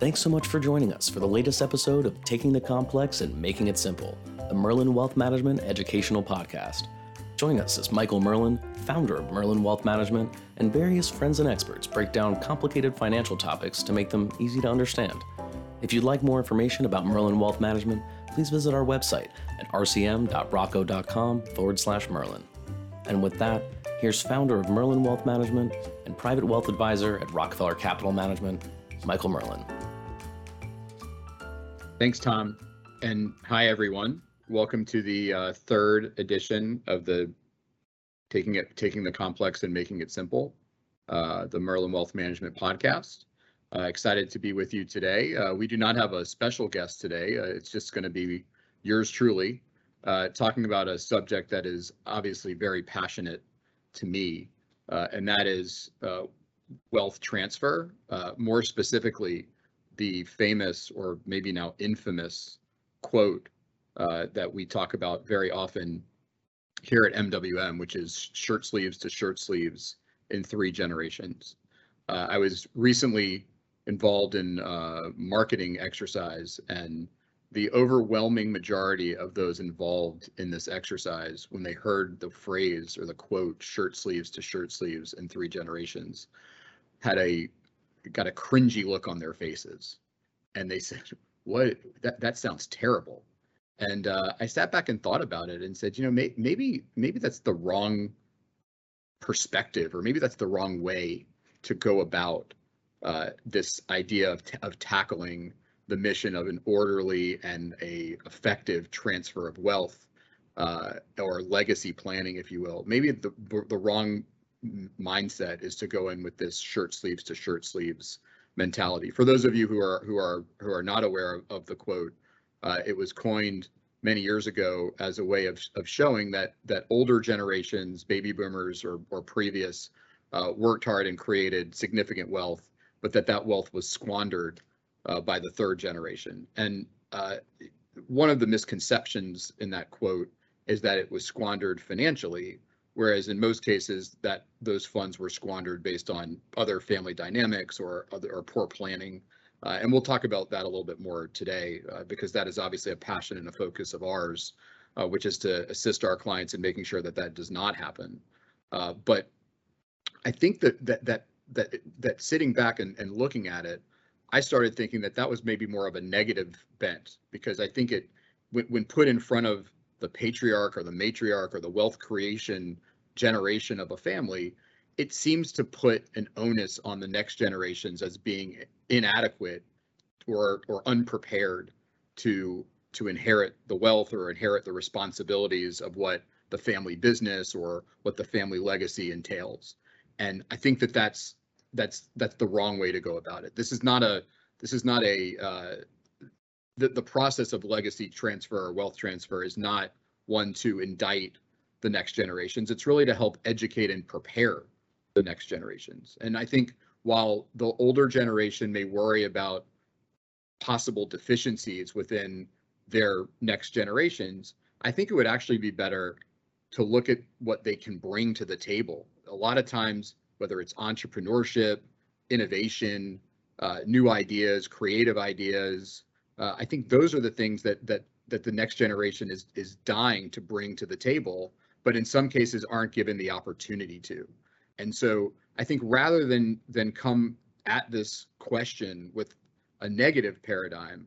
Thanks so much for joining us for the latest episode of Taking the Complex and Making It Simple, the Merlin Wealth Management Educational Podcast. Join us as Michael Merlin, founder of Merlin Wealth Management, and various friends and experts break down complicated financial topics to make them easy to understand. If you'd like more information about Merlin Wealth Management, please visit our website at rcm.rockco.com forward slash Merlin. And with that, here's founder of Merlin Wealth Management and private wealth advisor at Rockefeller Capital Management, Michael Merlin. Thanks, Tom. And hi, everyone. Welcome to the uh, third edition of the taking it taking the complex and making it simple, uh, the Merlin Wealth Management podcast. Uh, excited to be with you today. Uh, we do not have a special guest today. Uh, it's just going to be yours truly, uh, talking about a subject that is obviously very passionate to me, and that is wealth transfer. more specifically, the famous or maybe now infamous quote uh, that we talk about very often here at MWM, which is shirt sleeves to shirt sleeves in three generations. Uh, I was recently involved in uh, marketing exercise and the overwhelming majority of those involved in this exercise when they heard the phrase or the quote shirt sleeves to shirt sleeves in three generations had a got a cringy look on their faces. And they said what? That that sounds terrible. And uh, i sat back and thought about it and said you know may, maybe maybe that's the wrong perspective or maybe that's the wrong way to go about uh, this idea of, t- of tackling the mission of an orderly and a effective transfer of wealth uh, or legacy planning, if you will. Maybe the the wrong mindset is to go in with this shirt sleeves to shirt sleeves mentality. For those of you who are who are who are not aware of, of the quote, uh, it was coined many years ago as a way of, of showing that that older generations, baby boomers or or previous, uh, worked hard and created significant wealth, but that that wealth was squandered uh, by the third generation. And uh, one of the misconceptions in that quote is that it was squandered financially, whereas in most cases that those funds were squandered based on other family dynamics or other or poor planning. Uh, and we'll talk about that a little bit more today uh, because that is obviously a passion and a focus of ours, uh, which is to assist our clients in making sure that that does not happen. Uh, but I think that that that that that sitting back and, and looking at it, I started thinking that that was maybe more of a negative bent because I think it when, when put in front of the patriarch or the matriarch or the wealth creation generation of a family, it seems to put an onus on the next generations as being inadequate or or unprepared to to inherit the wealth or inherit the responsibilities of what the family business or what the family legacy entails. And I think that that's that's that's the wrong way to go about it. This is not a this is not a uh, the, the process of legacy transfer or wealth transfer is not one to indict the next generations. It's really to help educate and prepare the next generations. And I think while the older generation may worry about possible deficiencies within their next generations, I think it would actually be better to look at what they can bring to the table. A lot of times, whether it's entrepreneurship, innovation, uh, new ideas, creative ideas, uh, I think those are the things that that that the next generation is is dying to bring to the table but in some cases aren't given the opportunity to. And so I think rather than than come at this question with a negative paradigm,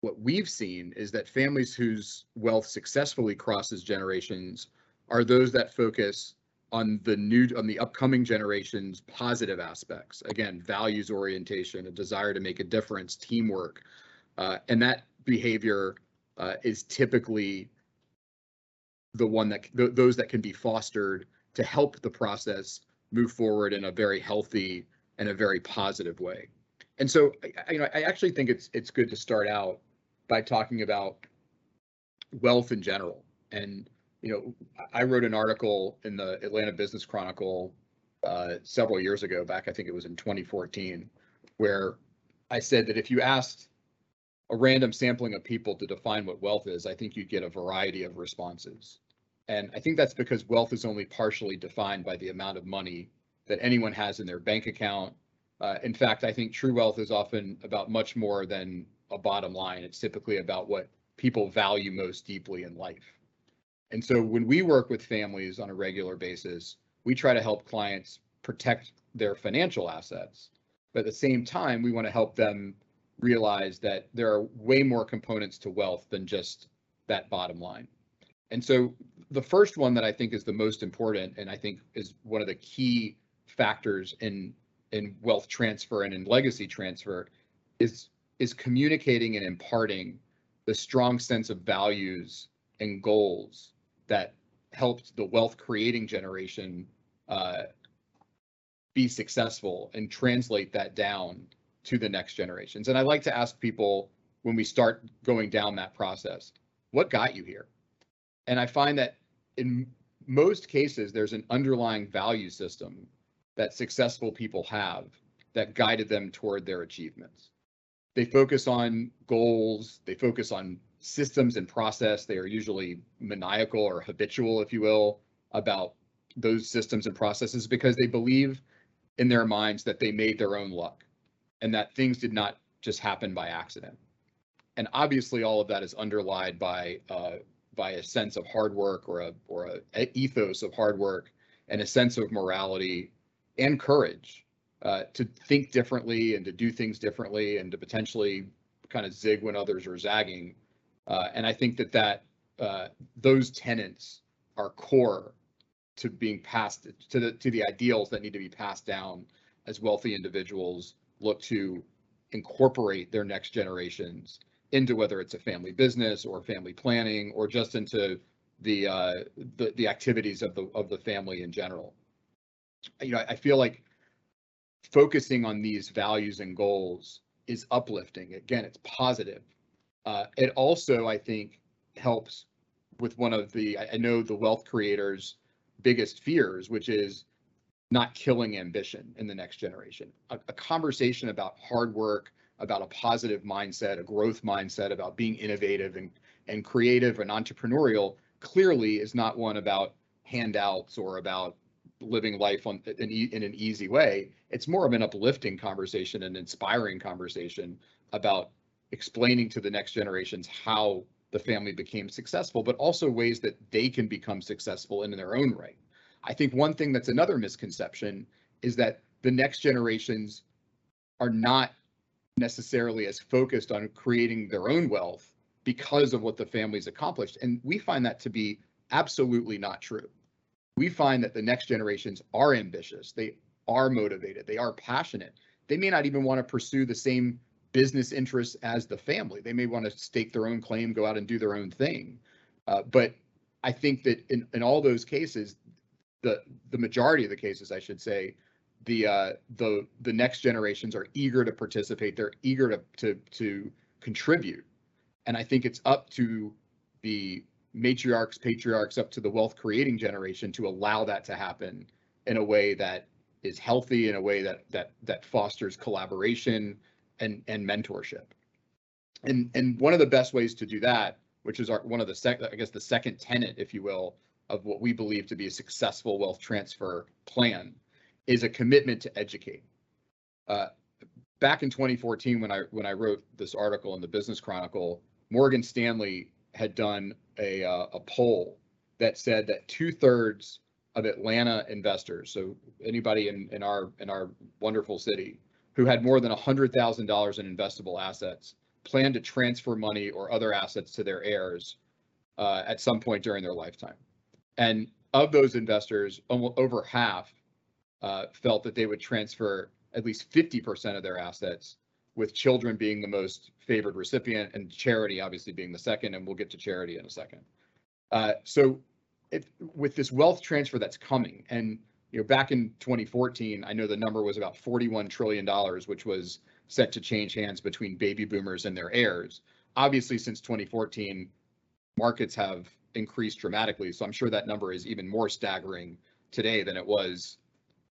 what we've seen is that families whose wealth successfully crosses generations are those that focus on the new on the upcoming generations positive aspects again values orientation a desire to make a difference teamwork uh, and that behavior uh, is typically the one that th- those that can be fostered to help the process move forward in a very healthy and a very positive way. And so, I, you know, I actually think it's it's good to start out by talking about wealth in general. And you know, I wrote an article in the Atlanta Business Chronicle uh, several years ago, back I think it was in 2014, where I said that if you asked a random sampling of people to define what wealth is, I think you'd get a variety of responses. And I think that's because wealth is only partially defined by the amount of money that anyone has in their bank account, Uh, in fact, I think true wealth is often about much more than a bottom line. It's typically about what people value most deeply in life. And so when we work with families on a regular basis, we try to help clients protect their financial assets. But at the same time, we want to help them realize that there are way more components to wealth than just that bottom line. And so the first one that I think is the most important, and I think is one of the key factors in in wealth transfer and in legacy transfer, is is communicating and imparting the strong sense of values and goals that helped the wealth creating generation uh, be successful and translate that down to the next generations. And I like to ask people when we start going down that process, what got you here? And I find that in most cases, there's an underlying value system that successful people have that guided them toward their achievements. They focus on goals, they focus on systems and process. They are usually maniacal or habitual, if you will, about those systems and processes because they believe in their minds that they made their own luck and that things did not just happen by accident. And obviously, all of that is underlined by uh, by a sense of hard work or a or a, ethos of hard work and a sense of morality and courage uh, to think differently and to do things differently and to potentially kind of zig when others are zagging. Uh, and I think that that uh, those tenets are core to being passed to the to the ideals that need to be passed down as wealthy individuals look to incorporate their next generations into whether it's a family business or family planning or just into the uh, the, the activities of the of the family in general. You know, I feel like focusing on these values and goals is uplifting. Again, it's positive. Uh, it also, I think, helps with one of the I know the wealth creators' biggest fears, which is not killing ambition in the next generation. A, a, conversation about hard work, about a positive mindset, a growth mindset, about being innovative and, and creative and entrepreneurial clearly is not one about handouts or about living life on in, in an easy way. It's more of an uplifting conversation, an inspiring conversation about explaining to the next generations how the family became successful, but also ways that they can become successful in their own right. I think one thing that's another misconception is that the next generations are not necessarily as focused on creating their own wealth because of what the family's accomplished. And we find that to be absolutely not true. We find that the next generations are ambitious, they are motivated, they are passionate. They may not even want to pursue the same business interests as the family. They may want to stake their own claim, go out and do their own thing. Uh, but I think that in, in all those cases, the the majority of the cases, I should say, the uh, the the next generations are eager to participate. They're eager to to to contribute, and I think it's up to the matriarchs, patriarchs, up to the wealth creating generation to allow that to happen in a way that is healthy, in a way that that that fosters collaboration and and mentorship. And and one of the best ways to do that, which is our one of the sec, I guess the second tenet, if you will, of what we believe to be a successful wealth transfer plan is a commitment to educate. Uh, back in 2014, when I when I wrote this article in the Business Chronicle, Morgan Stanley had done a uh, a poll that said that two thirds of Atlanta investors, so anybody in in our in our wonderful city, who had more than $100,000 in investable assets, plan to transfer money or other assets to their heirs uh, at some point during their lifetime. And of those investors, over half uh, felt that they would transfer at least 50% of their assets, with children being the most favored recipient and charity obviously being the second. And we'll get to charity in a second. Uh, so, if, with this wealth transfer that's coming, and you know, back in 2014, I know the number was about 41 trillion dollars, which was set to change hands between baby boomers and their heirs. Obviously, since 2014, markets have increased dramatically. So I'm sure that number is even more staggering today than it was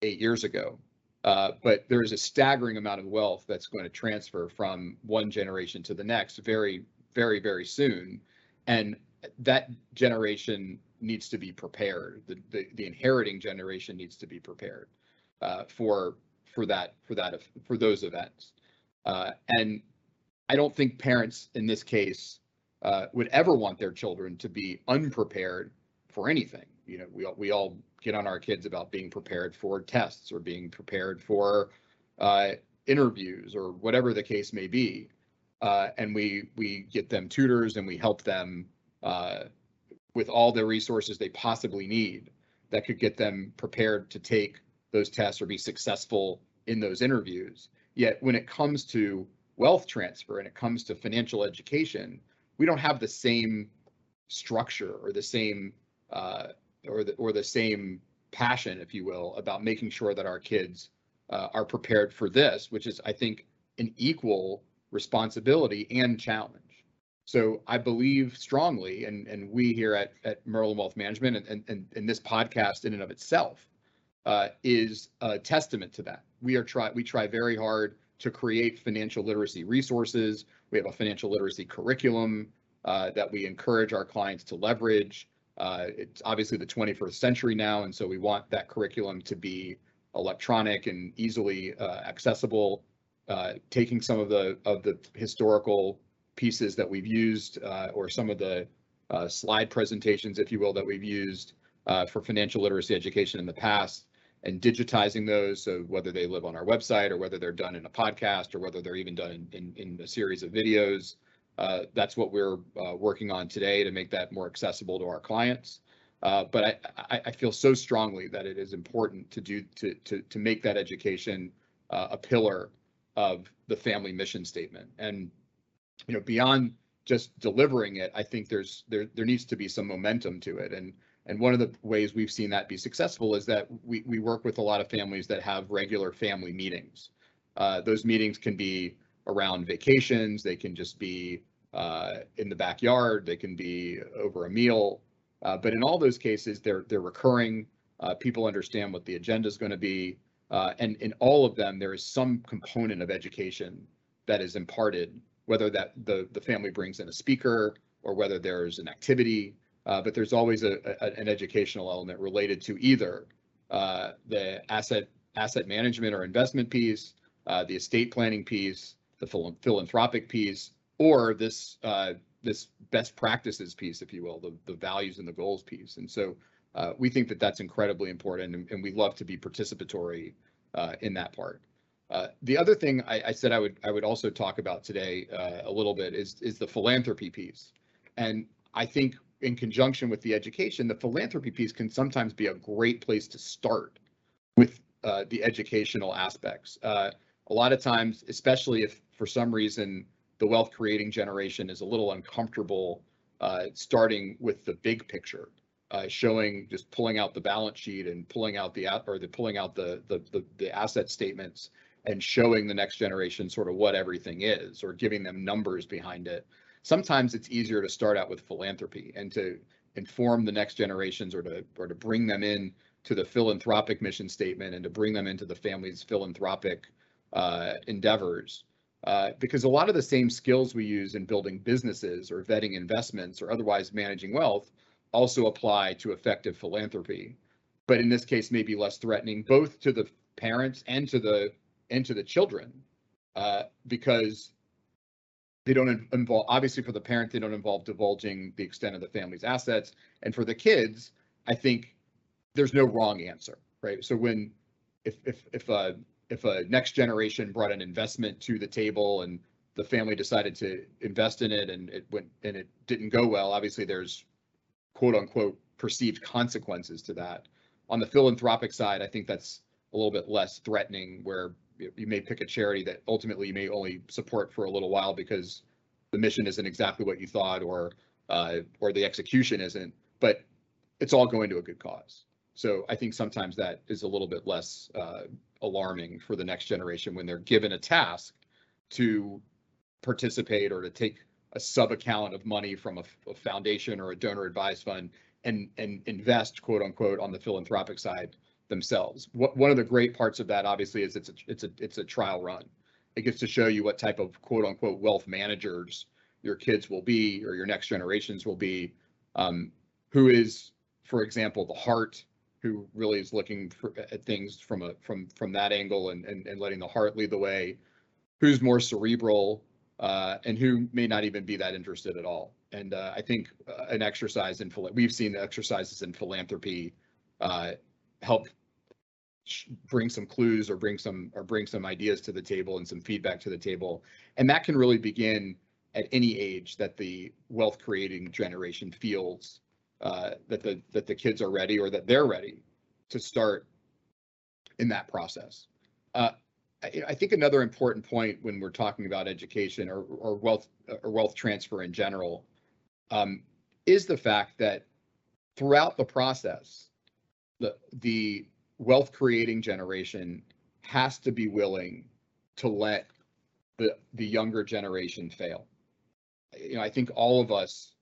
eight years ago. Uh, but there is a staggering amount of wealth that's going to transfer from one generation to the next very, very, very soon. And that generation needs to be prepared. The, the, the inheriting generation needs to be prepared uh, for for that for that for those events. Uh, and I don't think parents in this case uh, would ever want their children to be unprepared for anything. You know, we all, we all get on our kids about being prepared for tests or being prepared for uh, interviews or whatever the case may be, uh, and we we get them tutors and we help them uh, with all the resources they possibly need that could get them prepared to take those tests or be successful in those interviews. Yet when it comes to wealth transfer and it comes to financial education, we don't have the same structure or the same uh, or the or the same passion, if you will, about making sure that our kids uh, are prepared for this, which is, I think, an equal responsibility and challenge. So I believe strongly, and and we here at at Merlin Wealth Management and and, and this podcast in and of itself uh, is a testament to that. We are try we try very hard to create financial literacy resources. We have a financial literacy curriculum uh, that we encourage our clients to leverage. Uh, it's obviously the 21st century now, and so we want that curriculum to be electronic and easily uh, accessible. Uh, taking some of the of the historical pieces that we've used, uh, or some of the uh, slide presentations, if you will, that we've used for financial literacy education in the past, and digitizing those. So whether they live on our website or whether they're done in a podcast or whether they're even done in, in, in a series of videos, uh, that's what we're uh, working on today to make that more accessible to our clients. Uh, but I, I, feel so strongly that it is important to do to to to make that education uh, a pillar of the family mission statement. And you know, beyond just delivering it, I think there's there there needs to be some momentum to it. And and one of the ways we've seen that be successful is that we, we work with a lot of families that have regular family meetings. Uh, those meetings can be around vacations, they can just be uh, in the backyard, they can be over a meal. Uh, but in all those cases, they're they're recurring. Uh, people understand what the agenda is going to be, uh, and in all of them, there is some component of education that is imparted, whether that the the family brings in a speaker or whether there's an activity uh, but there's always a, a, an educational element related to either uh, the asset asset management or investment piece, the estate planning piece, the phil- philanthropic piece, or this uh, this best practices piece, if you will, the, the values and the goals piece. And so uh, we think that that's incredibly important, and, and we love to be participatory uh, in that part. Uh, the other thing I, I, said I would I would also talk about today uh, a little bit is is the philanthropy piece, and I think in conjunction with the education, the philanthropy piece can sometimes be a great place to start with uh, the educational aspects. Uh, a lot of times, especially if for some reason the wealth creating generation is a little uncomfortable uh, starting with the big picture, uh, showing just pulling out the balance sheet and pulling out the or the pulling out the, the the the asset statements and showing the next generation sort of what everything is or giving them numbers behind it sometimes it's easier to start out with philanthropy and to inform the next generations or to or to bring them in to the philanthropic mission statement and to bring them into the family's philanthropic uh, endeavors. Uh, because a lot of the same skills we use in building businesses or vetting investments or otherwise managing wealth also apply to effective philanthropy. But in this case, maybe less threatening both to the parents and to the and to the children, uh, because they don't involve obviously for the parent they don't involve divulging the extent of the family's assets and for the kids i think there's no wrong answer right so when if if if a if a next generation brought an investment to the table and the family decided to invest in it and it went and it didn't go well obviously there's quote unquote perceived consequences to that on the philanthropic side i think that's a little bit less threatening where you may pick a charity that ultimately you may only support for a little while because the mission isn't exactly what you thought or uh, or the execution isn't, but it's all going to a good cause. So I think sometimes that is a little bit less uh, alarming for the next generation when they're given a task to participate or to take a sub account of money from a, a foundation or a donor advised fund and and invest quote unquote on the philanthropic side themselves. What, one of the great parts of that, obviously, is it's a it's a it's a trial run. It gets to show you what type of quote unquote wealth managers your kids will be or your next generations will be. Um, who is, for example, the heart, who really is looking for, at things from a from from that angle and, and and letting the heart lead the way, who's more cerebral, uh, and who may not even be that interested at all. And uh, I think uh, an exercise in we've seen exercises in philanthropy uh, help bring some clues or bring some or bring some ideas to the table and some feedback to the table and that can really begin at any age that the wealth creating generation feels uh, that the that the kids are ready or that they're ready to start in that process uh, I, I, think another important point when we're talking about education or, or wealth or wealth transfer in general um, is the fact that throughout the process the the wealth creating generation has to be willing to let the the younger generation fail. You know, I think all of us,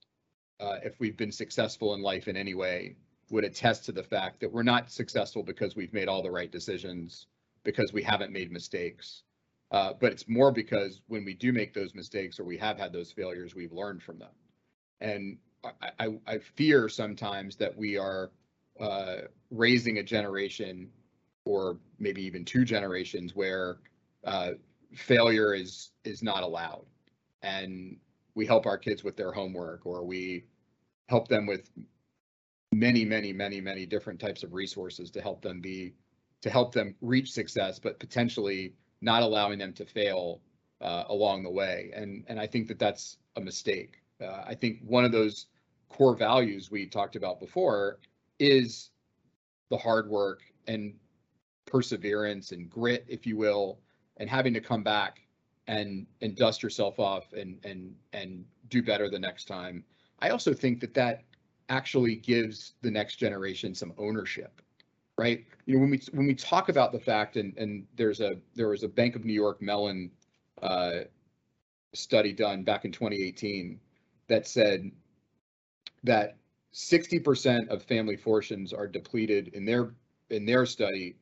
uh, if we've been successful in life in any way, would attest to the fact that we're not successful because we've made all the right decisions, because we haven't made mistakes. Uh, but it's more because when we do make those mistakes or we have had those failures, we've learned from them. And I, I, I fear sometimes that we are uh, raising a generation or maybe even two generations where uh, failure is is not allowed and we help our kids with their homework or we help them with many many many many different types of resources to help them be to help them reach success but potentially not allowing them to fail uh, along the way. And and i think that that's a mistake. Uh, i think one of those core values we talked about before is the hard work and perseverance and grit, if you will, and having to come back and and dust yourself off and and and do better the next time. I also think that that actually gives the next generation some ownership, right? You know, when we when we talk about the fact and and there's a there was a Bank of New York Mellon uh, study done back in 2018 that said that 60% of family fortunes are depleted in their in their study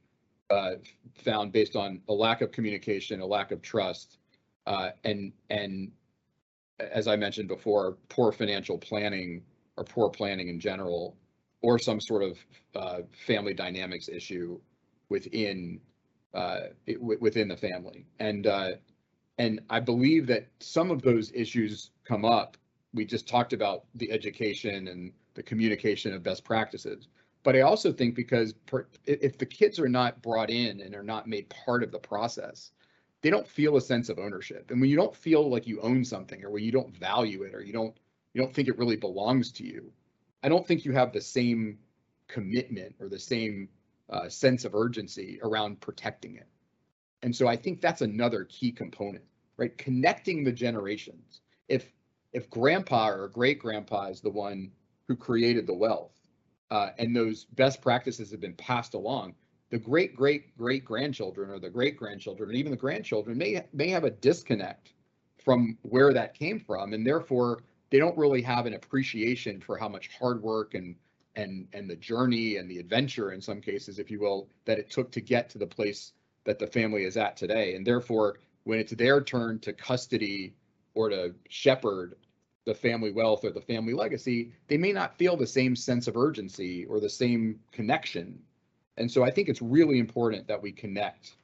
uh, found based on a lack of communication, a lack of trust, uh, and and as I mentioned before, poor financial planning or poor planning in general, or some sort of uh, family dynamics issue within uh, it, within the family. And uh, and I believe that some of those issues come up. We just talked about the education and the communication of best practices. But I also think because per, if the kids are not brought in and are not made part of the process, they don't feel a sense of ownership. And when you don't feel like you own something or when you don't value it or you don't you don't think it really belongs to you, I don't think you have the same commitment or the same uh, sense of urgency around protecting it. And so I think that's another key component, right? Connecting the generations. If if grandpa or great grandpa is the one who created the wealth. Uh, and those best practices have been passed along. The great great great grandchildren or the great grandchildren and even the grandchildren may may have a disconnect from where that came from, and therefore they don't really have an appreciation for how much hard work and and and the journey and the adventure in some cases, if you will, that it took to get to the place that the family is at today. And therefore, when it's their turn to custody or to shepherd the family wealth or the family legacy, they may not feel the same sense of urgency or the same connection. And so I think it's really important that we connect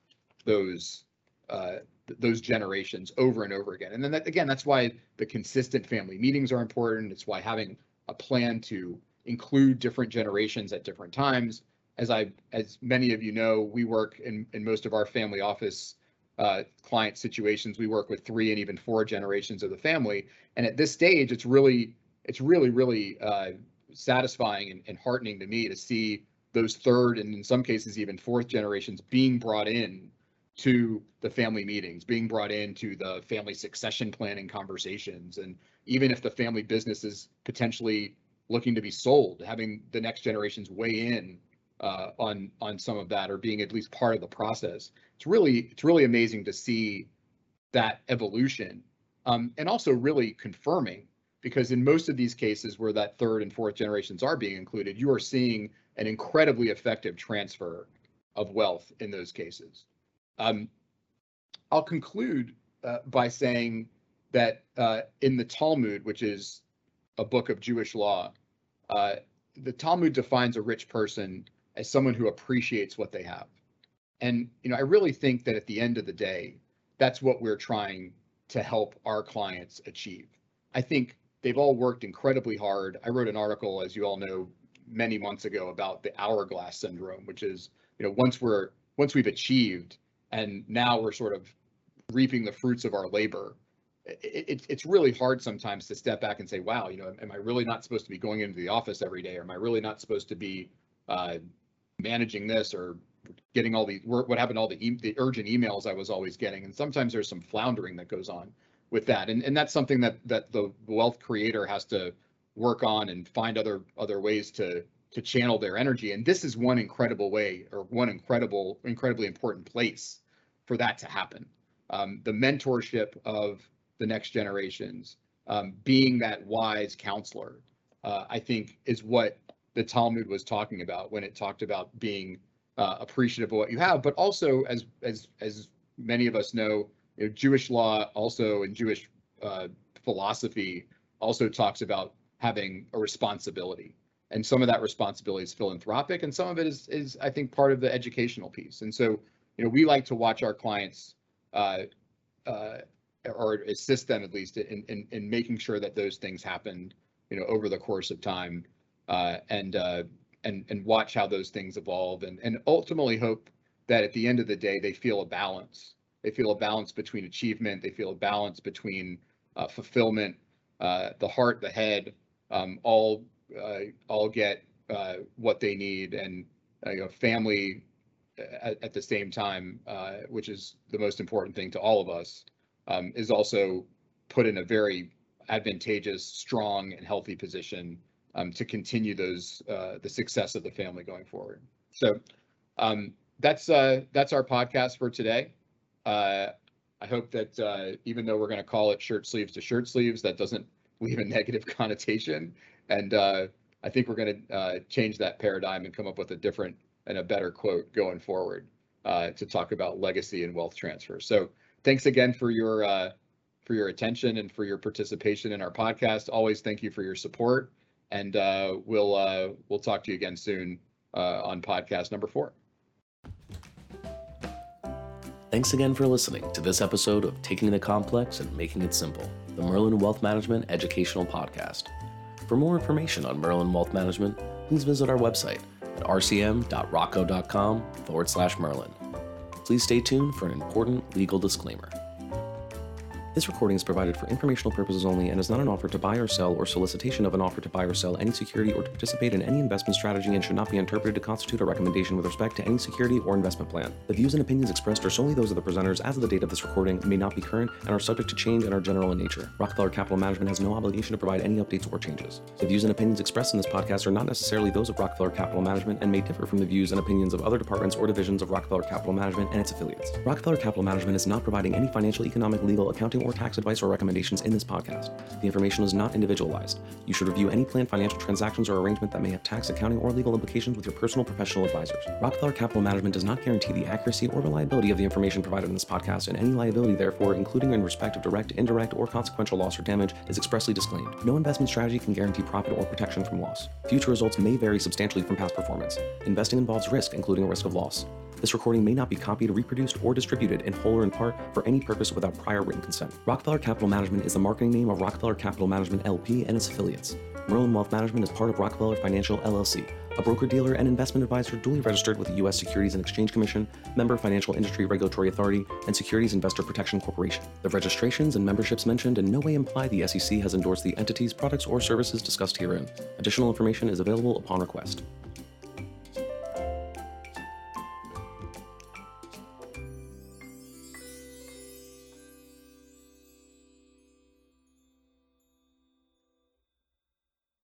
those uh, th- those generations over and over again. And then that, again, that's why the consistent family meetings are important. It's why having a plan to include different generations at different times. As I, as many of you know, we work in, in most of our family office uh, client situations, we work with three and even four generations of the family. And at this stage, it's really, it's really, really uh, satisfying and, and heartening to me to see those third and in some cases even fourth generations being brought in to the family meetings, being brought into the family succession planning conversations. And even if the family business is potentially looking to be sold, having the next generations weigh in uh, on on some of that or being at least part of the process. It's really it's really amazing to see that evolution um, and also really confirming because in most of these cases where that third and fourth generations are being included, you are seeing an incredibly effective transfer of wealth in those cases. Um, I'll conclude uh, by saying that uh, in the Talmud, which is a book of Jewish law, uh, the Talmud defines a rich person as someone who appreciates what they have. And you know, I really think that at the end of the day, that's what we're trying to help our clients achieve. I think they've all worked incredibly hard. I wrote an article, as you all know, many months ago about the hourglass syndrome, which is, you know, once we're once we've achieved and now we're sort of reaping the fruits of our labor, it, it, it's really hard sometimes to step back and say, wow, you know, am I really not supposed to be going into the office every day? Or am I really not supposed to be uh, managing this or getting all the what happened to all the, e- the urgent emails I was always getting? And sometimes there's some floundering that goes on with that. And, and that's something that, that the wealth creator has to work on and find other, other ways to, to channel their energy. And this is one incredible way or one incredible, incredibly important place for that to happen. Um, the mentorship of the next generations, um, being that wise counselor, uh, I think is what the Talmud was talking about when it talked about being uh, appreciative of what you have, but also as as as many of us know, you know, Jewish law also and Jewish uh, philosophy also talks about having a responsibility. And some of that responsibility is philanthropic, and some of it is, is I think, part of the educational piece. And so, you know, we like to watch our clients uh, uh, or assist them at least in, in, in making sure that those things happen, you know, over the course of time, uh, and uh, and and watch how those things evolve, and and ultimately hope that at the end of the day they feel a balance they feel a balance between achievement. They feel a balance between uh, fulfillment. Uh, the heart, the head, um, all uh, all get uh, what they need, and uh, you know, family at, at, the same time, uh, which is the most important thing to all of us, um, is also put in a very advantageous, strong, and healthy position um, to continue those the success of the family going forward. So um, that's that's our podcast for today. Uh, I hope that uh, even though we're going to call it shirt sleeves to shirt sleeves, that doesn't leave a negative connotation. And uh, I think we're going to uh, change that paradigm and come up with a different and a better quote going forward uh, to talk about legacy and wealth transfer. So thanks again for your uh, for your attention and for your participation in our podcast. Always thank you for your support, and we'll we'll talk to you again soon on podcast number four. Thanks again for listening to this episode of Taking the Complex and Making It Simple, the Merlin Wealth Management Educational Podcast. For more information on Merlin Wealth Management, please visit our website at rcm.rockco.com forward slash Merlin. Please stay tuned for an important legal disclaimer. This recording is provided for informational purposes only and is not an offer to buy or sell or solicitation of an offer to buy or sell any security or to participate in any investment strategy and should not be interpreted to constitute a recommendation with respect to any security or investment plan. The views and opinions expressed are solely those of the presenters as of the date of this recording, may not be current, and are subject to change and are general in nature. Rockefeller Capital Management has no obligation to provide any updates or changes. The views and opinions expressed in this podcast are not necessarily those of Rockefeller Capital Management and may differ from the views and opinions of other departments or divisions of Rockefeller Capital Management and its affiliates. Rockefeller Capital Management is not providing any financial, economic, legal, accounting, or tax advice or recommendations in this podcast. The information is not individualized. You should review any planned financial transactions or arrangement that may have tax, accounting, or legal implications with your personal professional advisors. Rockefeller Capital Management does not guarantee the accuracy or reliability of the information provided in this podcast, and any liability, therefore, including in respect of direct, indirect, or consequential loss or damage, is expressly disclaimed. No investment strategy can guarantee profit or protection from loss. Future results may vary substantially from past performance. Investing involves risk, including a risk of loss. This recording may not be copied, reproduced, or distributed in whole or in part for any purpose without prior written consent. Rockefeller Capital Management is the marketing name of Rockefeller Capital Management LP and its affiliates. Merlin Wealth Management is part of Rockefeller Financial LLC, a broker dealer and investment advisor duly registered with the U.S. Securities and Exchange Commission, member Financial Industry Regulatory Authority, and Securities Investor Protection Corporation. The registrations and memberships mentioned in no way imply the SEC has endorsed the entities, products, or services discussed herein. Additional information is available upon request.